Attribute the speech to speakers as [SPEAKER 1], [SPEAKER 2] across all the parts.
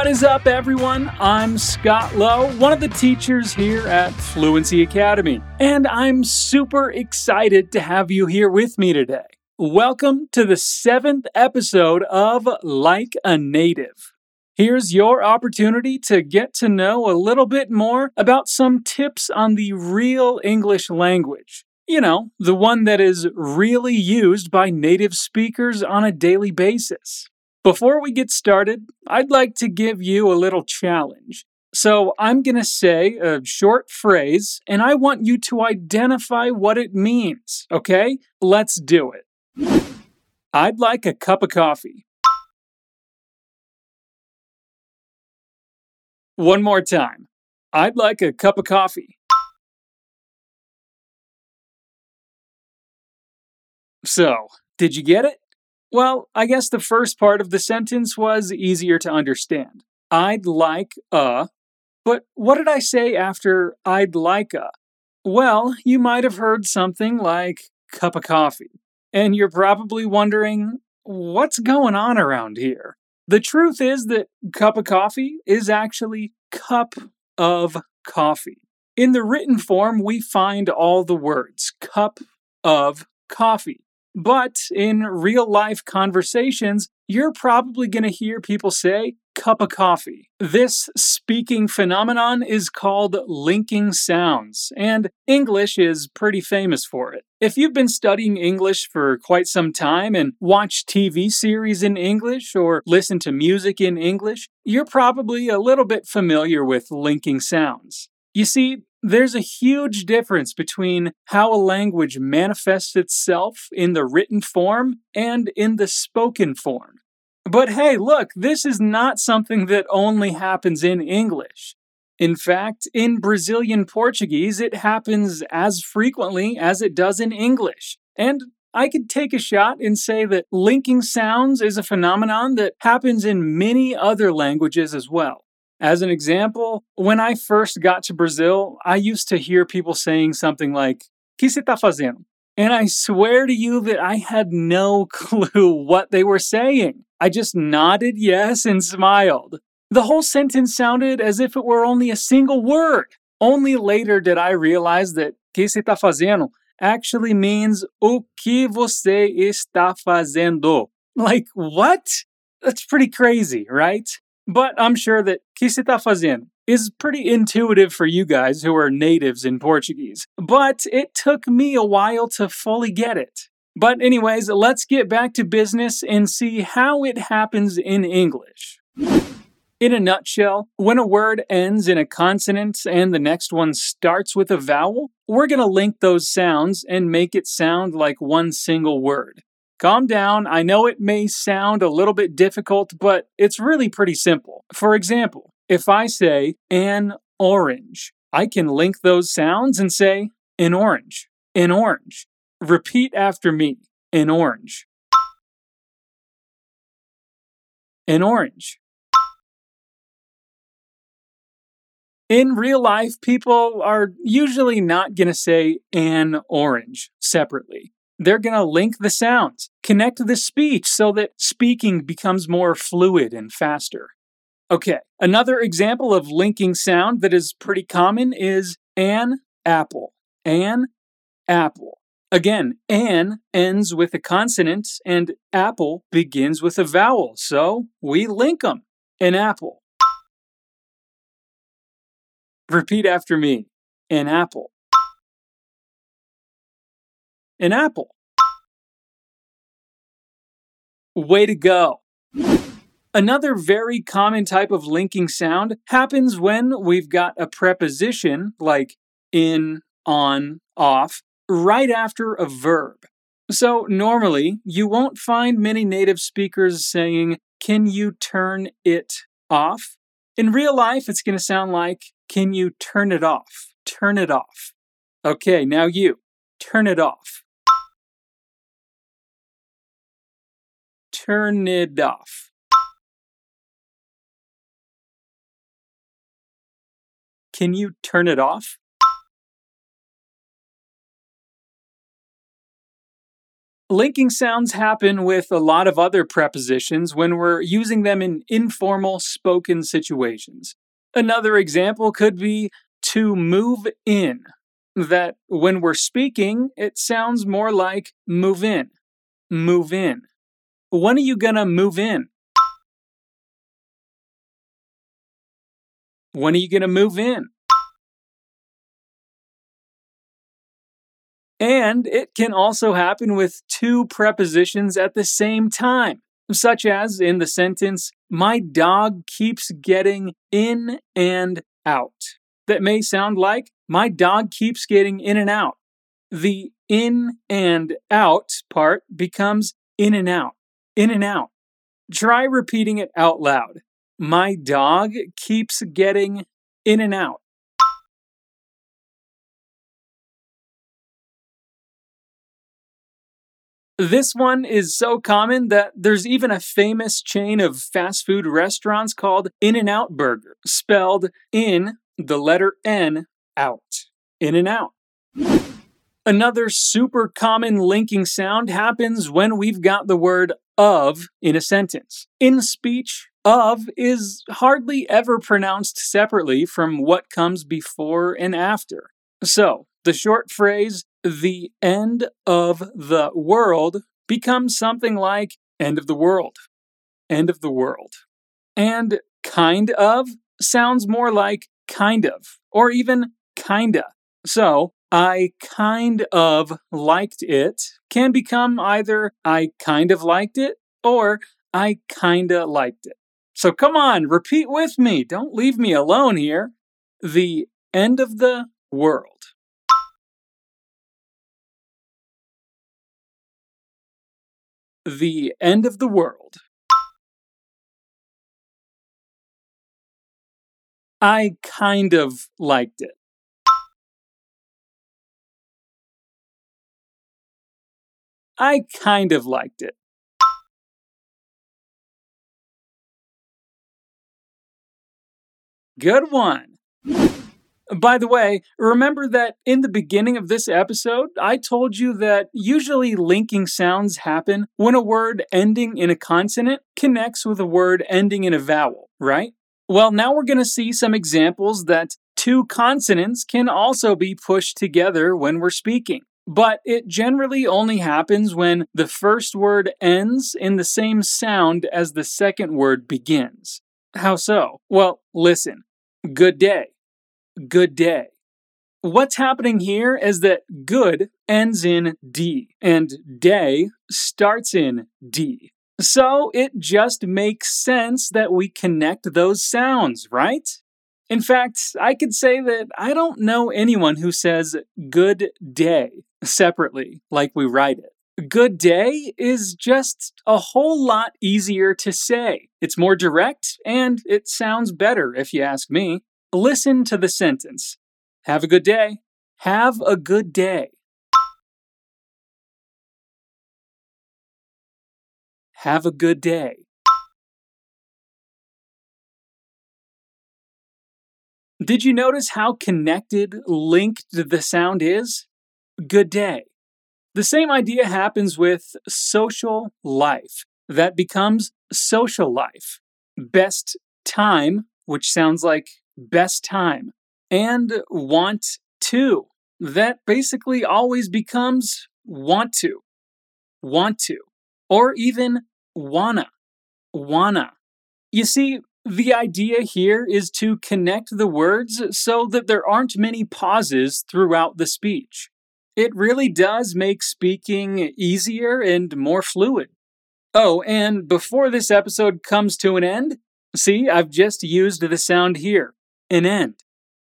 [SPEAKER 1] What is up, everyone? I'm Scott Lowe, one of the teachers here at Fluency Academy, and I'm super excited to have you here with me today. Welcome to the seventh episode of Like a Native. Here's your opportunity to get to know a little bit more about some tips on the real English language. You know, the one that is really used by native speakers on a daily basis. Before we get started, I'd like to give you a little challenge. So, I'm going to say a short phrase, and I want you to identify what it means, okay? Let's do it. I'd like a cup of coffee. One more time. I'd like a cup of coffee. So, did you get it? Well, I guess the first part of the sentence was easier to understand. I'd like a. But what did I say after I'd like a? Well, you might have heard something like cup of coffee. And you're probably wondering, what's going on around here? The truth is that cup of coffee is actually cup of coffee. In the written form, we find all the words cup of coffee. But in real life conversations, you're probably going to hear people say, cup of coffee. This speaking phenomenon is called linking sounds, and English is pretty famous for it. If you've been studying English for quite some time and watch TV series in English or listen to music in English, you're probably a little bit familiar with linking sounds. You see, there's a huge difference between how a language manifests itself in the written form and in the spoken form. But hey, look, this is not something that only happens in English. In fact, in Brazilian Portuguese, it happens as frequently as it does in English. And I could take a shot and say that linking sounds is a phenomenon that happens in many other languages as well. As an example, when I first got to Brazil, I used to hear people saying something like, Que se tá fazendo? And I swear to you that I had no clue what they were saying. I just nodded yes and smiled. The whole sentence sounded as if it were only a single word. Only later did I realize that que se está fazendo actually means o que você está fazendo. Like, what? That's pretty crazy, right? But I'm sure that que fazendo is pretty intuitive for you guys who are natives in Portuguese. But it took me a while to fully get it. But, anyways, let's get back to business and see how it happens in English. In a nutshell, when a word ends in a consonant and the next one starts with a vowel, we're going to link those sounds and make it sound like one single word. Calm down. I know it may sound a little bit difficult, but it's really pretty simple. For example, if I say an orange, I can link those sounds and say an orange, an orange. Repeat after me an orange. An orange. In real life, people are usually not going to say an orange separately they're going to link the sounds, connect the speech so that speaking becomes more fluid and faster. Okay, another example of linking sound that is pretty common is an apple. An apple. Again, an ends with a consonant and apple begins with a vowel, so we link them. An apple. Repeat after me. An apple an apple. Way to go. Another very common type of linking sound happens when we've got a preposition like in, on, off, right after a verb. So, normally, you won't find many native speakers saying, Can you turn it off? In real life, it's going to sound like, Can you turn it off? Turn it off. Okay, now you, turn it off. Turn it off. Can you turn it off? Linking sounds happen with a lot of other prepositions when we're using them in informal spoken situations. Another example could be to move in, that when we're speaking, it sounds more like move in. Move in. When are you gonna move in? When are you gonna move in? And it can also happen with two prepositions at the same time, such as in the sentence, My dog keeps getting in and out. That may sound like, My dog keeps getting in and out. The in and out part becomes in and out, in and out. Try repeating it out loud. My dog keeps getting in and out. This one is so common that there's even a famous chain of fast food restaurants called In N Out Burger, spelled in the letter N out. In and out. Another super common linking sound happens when we've got the word of in a sentence. In speech, of is hardly ever pronounced separately from what comes before and after. So, the short phrase, the end of the world, becomes something like end of the world, end of the world. And kind of sounds more like kind of, or even kinda. So, I kind of liked it can become either I kind of liked it or I kinda liked it. So come on, repeat with me. Don't leave me alone here. The end of the world. The end of the world. I kind of liked it. I kind of liked it. Good one. By the way, remember that in the beginning of this episode, I told you that usually linking sounds happen when a word ending in a consonant connects with a word ending in a vowel, right? Well, now we're going to see some examples that two consonants can also be pushed together when we're speaking. But it generally only happens when the first word ends in the same sound as the second word begins. How so? Well, listen. Good day good day. What's happening here is that good ends in D and day starts in D. So it just makes sense that we connect those sounds, right? In fact, I could say that I don't know anyone who says good day separately, like we write it. Good day is just a whole lot easier to say. It's more direct and it sounds better, if you ask me. Listen to the sentence. Have a good day. Have a good day. Have a good day. Did you notice how connected, linked the sound is? Good day. The same idea happens with social life. That becomes social life. Best time, which sounds like best time, and want to. That basically always becomes want to, want to, or even wanna, wanna. You see, the idea here is to connect the words so that there aren't many pauses throughout the speech. It really does make speaking easier and more fluid. Oh, and before this episode comes to an end, see, I've just used the sound here an end.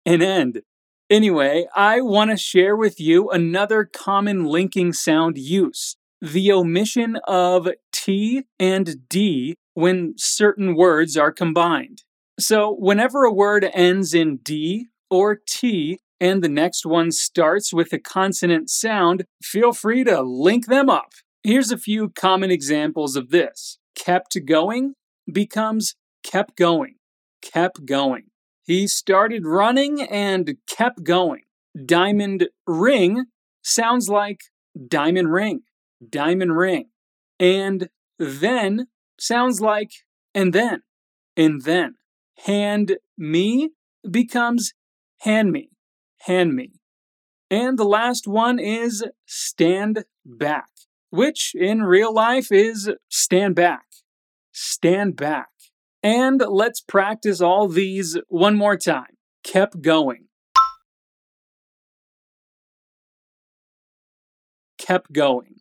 [SPEAKER 1] An end. Anyway, I want to share with you another common linking sound use the omission of T and D when certain words are combined. So, whenever a word ends in D or T and the next one starts with a consonant sound, feel free to link them up. Here's a few common examples of this kept going becomes kept going, kept going. He started running and kept going. Diamond ring sounds like diamond ring. diamond ring. And then sounds like and then, and then. Hand me becomes hand me, hand me. And the last one is stand back, which in real life is stand back, stand back. And let's practice all these one more time. Kept going. Kept going.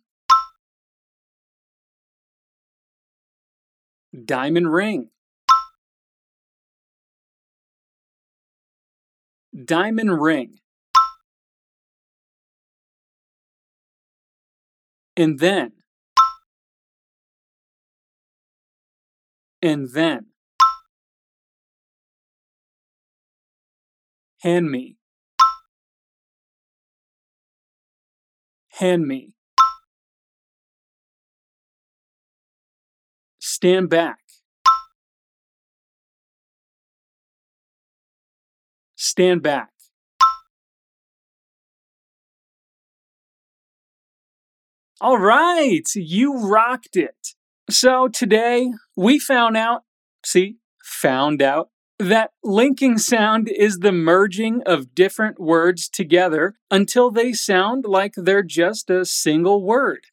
[SPEAKER 1] Diamond ring. Diamond ring. And then. And then. Hand me. Hand me. Stand back. Stand back. All right, you rocked it. So today we found out, see, found out that linking sound is the merging of different words together until they sound like they're just a single word.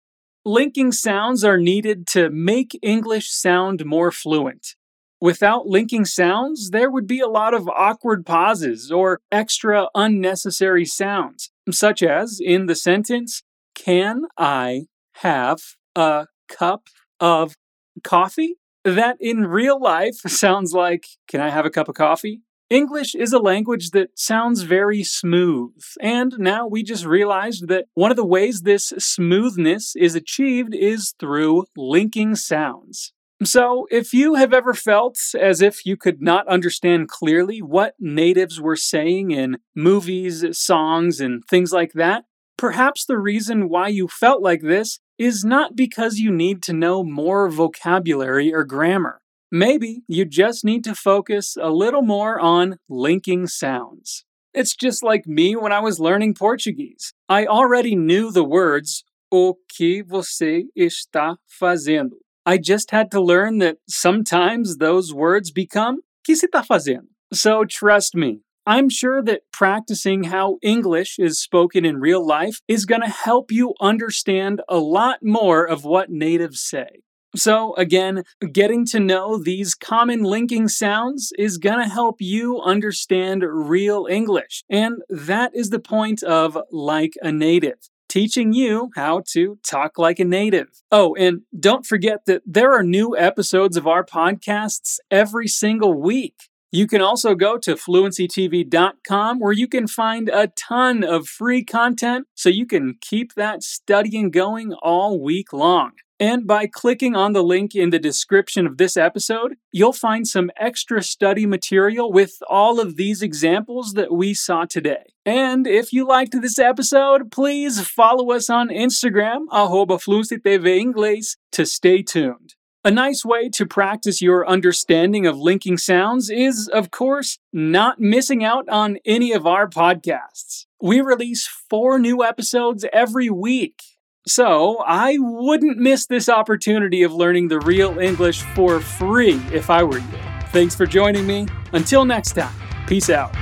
[SPEAKER 1] Linking sounds are needed to make English sound more fluent. Without linking sounds, there would be a lot of awkward pauses or extra unnecessary sounds, such as in the sentence, Can I have a cup of coffee? that in real life sounds like, Can I have a cup of coffee? English is a language that sounds very smooth, and now we just realized that one of the ways this smoothness is achieved is through linking sounds. So, if you have ever felt as if you could not understand clearly what natives were saying in movies, songs, and things like that, perhaps the reason why you felt like this is not because you need to know more vocabulary or grammar. Maybe you just need to focus a little more on linking sounds. It's just like me when I was learning Portuguese. I already knew the words o que você está fazendo. I just had to learn that sometimes those words become está fazendo. So trust me, I'm sure that practicing how English is spoken in real life is going to help you understand a lot more of what natives say. So, again, getting to know these common linking sounds is going to help you understand real English. And that is the point of Like a Native teaching you how to talk like a native. Oh, and don't forget that there are new episodes of our podcasts every single week. You can also go to fluencytv.com where you can find a ton of free content so you can keep that studying going all week long. And by clicking on the link in the description of this episode, you'll find some extra study material with all of these examples that we saw today. And if you liked this episode, please follow us on Instagram, Inglês, to stay tuned. A nice way to practice your understanding of linking sounds is, of course, not missing out on any of our podcasts. We release four new episodes every week. So, I wouldn't miss this opportunity of learning the real English for free if I were you. Thanks for joining me. Until next time, peace out.